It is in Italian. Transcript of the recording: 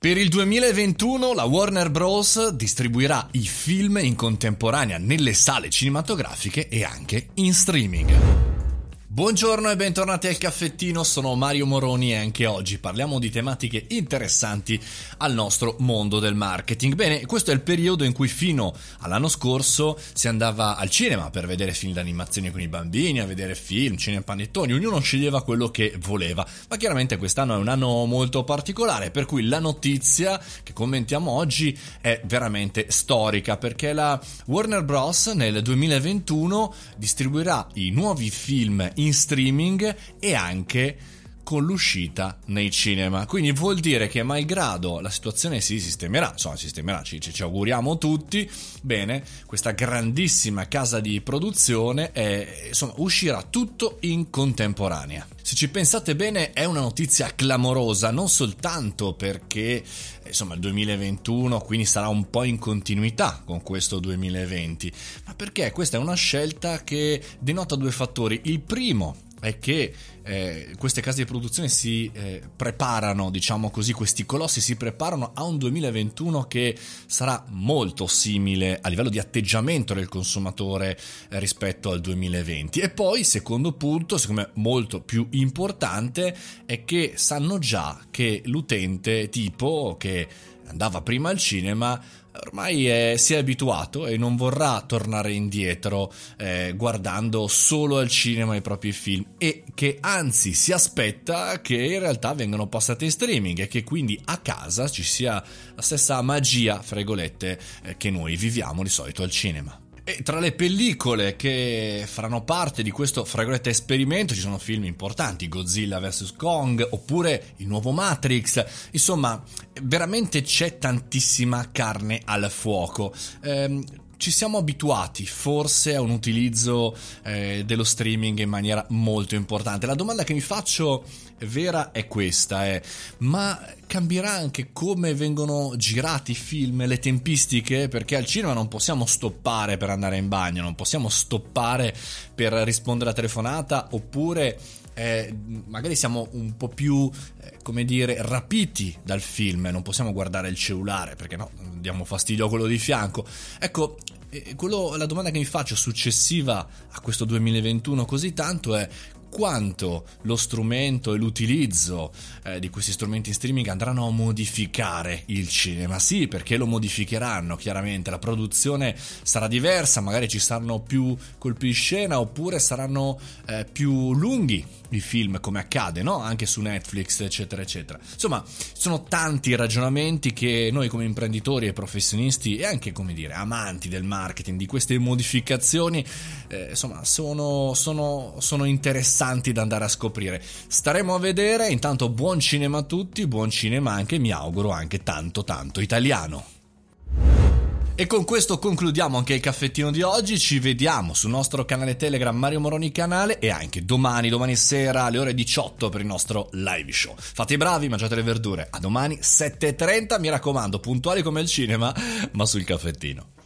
Per il 2021 la Warner Bros. distribuirà i film in contemporanea nelle sale cinematografiche e anche in streaming. Buongiorno e bentornati al caffettino, sono Mario Moroni e anche oggi parliamo di tematiche interessanti al nostro mondo del marketing. Bene, questo è il periodo in cui fino all'anno scorso si andava al cinema per vedere film d'animazione con i bambini, a vedere film, cinema panettoni, ognuno sceglieva quello che voleva, ma chiaramente quest'anno è un anno molto particolare, per cui la notizia che commentiamo oggi è veramente storica perché la Warner Bros. nel 2021 distribuirà i nuovi film in in streaming e anche con l'uscita nei cinema. Quindi vuol dire che malgrado la situazione si sistemerà, insomma sistemerà, ci, ci auguriamo tutti, bene, questa grandissima casa di produzione è, insomma, uscirà tutto in contemporanea. Se ci pensate bene è una notizia clamorosa, non soltanto perché insomma il 2021 quindi sarà un po' in continuità con questo 2020, ma perché questa è una scelta che denota due fattori. Il primo è che eh, queste case di produzione si eh, preparano, diciamo così, questi colossi si preparano a un 2021 che sarà molto simile a livello di atteggiamento del consumatore eh, rispetto al 2020. E poi, secondo punto, secondo me molto più importante, è che sanno già che l'utente tipo che andava prima al cinema ormai è, si è abituato e non vorrà tornare indietro eh, guardando solo al cinema i propri film e che anzi si aspetta che in realtà vengano passati in streaming e che quindi a casa ci sia la stessa magia, fregolette, eh, che noi viviamo di solito al cinema. E tra le pellicole che faranno parte di questo fragolette esperimento ci sono film importanti, Godzilla vs. Kong oppure il nuovo Matrix, insomma veramente c'è tantissima carne al fuoco. Ehm, ci siamo abituati forse a un utilizzo eh, dello streaming in maniera molto importante. La domanda che mi faccio vera è questa, è, ma cambierà anche come vengono girati i film, le tempistiche? Perché al cinema non possiamo stoppare per andare in bagno, non possiamo stoppare per rispondere alla telefonata oppure eh, magari siamo un po' più, eh, come dire, rapiti dal film, non possiamo guardare il cellulare perché no, diamo fastidio a quello di fianco. Ecco, quello, la domanda che mi faccio successiva a questo 2021 così tanto è quanto lo strumento e l'utilizzo eh, di questi strumenti in streaming andranno a modificare il cinema. Sì, perché lo modificheranno, chiaramente la produzione sarà diversa, magari ci saranno più colpi di scena oppure saranno eh, più lunghi i film come accade, no? Anche su Netflix, eccetera, eccetera. Insomma, sono tanti ragionamenti che noi come imprenditori e professionisti e anche, come dire, amanti del marketing, di queste modificazioni, eh, insomma, sono, sono, sono interessanti interessanti da andare a scoprire. Staremo a vedere, intanto buon cinema a tutti, buon cinema anche, mi auguro anche tanto tanto italiano. E con questo concludiamo anche il caffettino di oggi. Ci vediamo sul nostro canale Telegram Mario Moroni Canale e anche domani, domani sera alle ore 18 per il nostro live show. Fate i bravi, mangiate le verdure. A domani 7.30, mi raccomando, puntuali come il cinema, ma sul caffettino.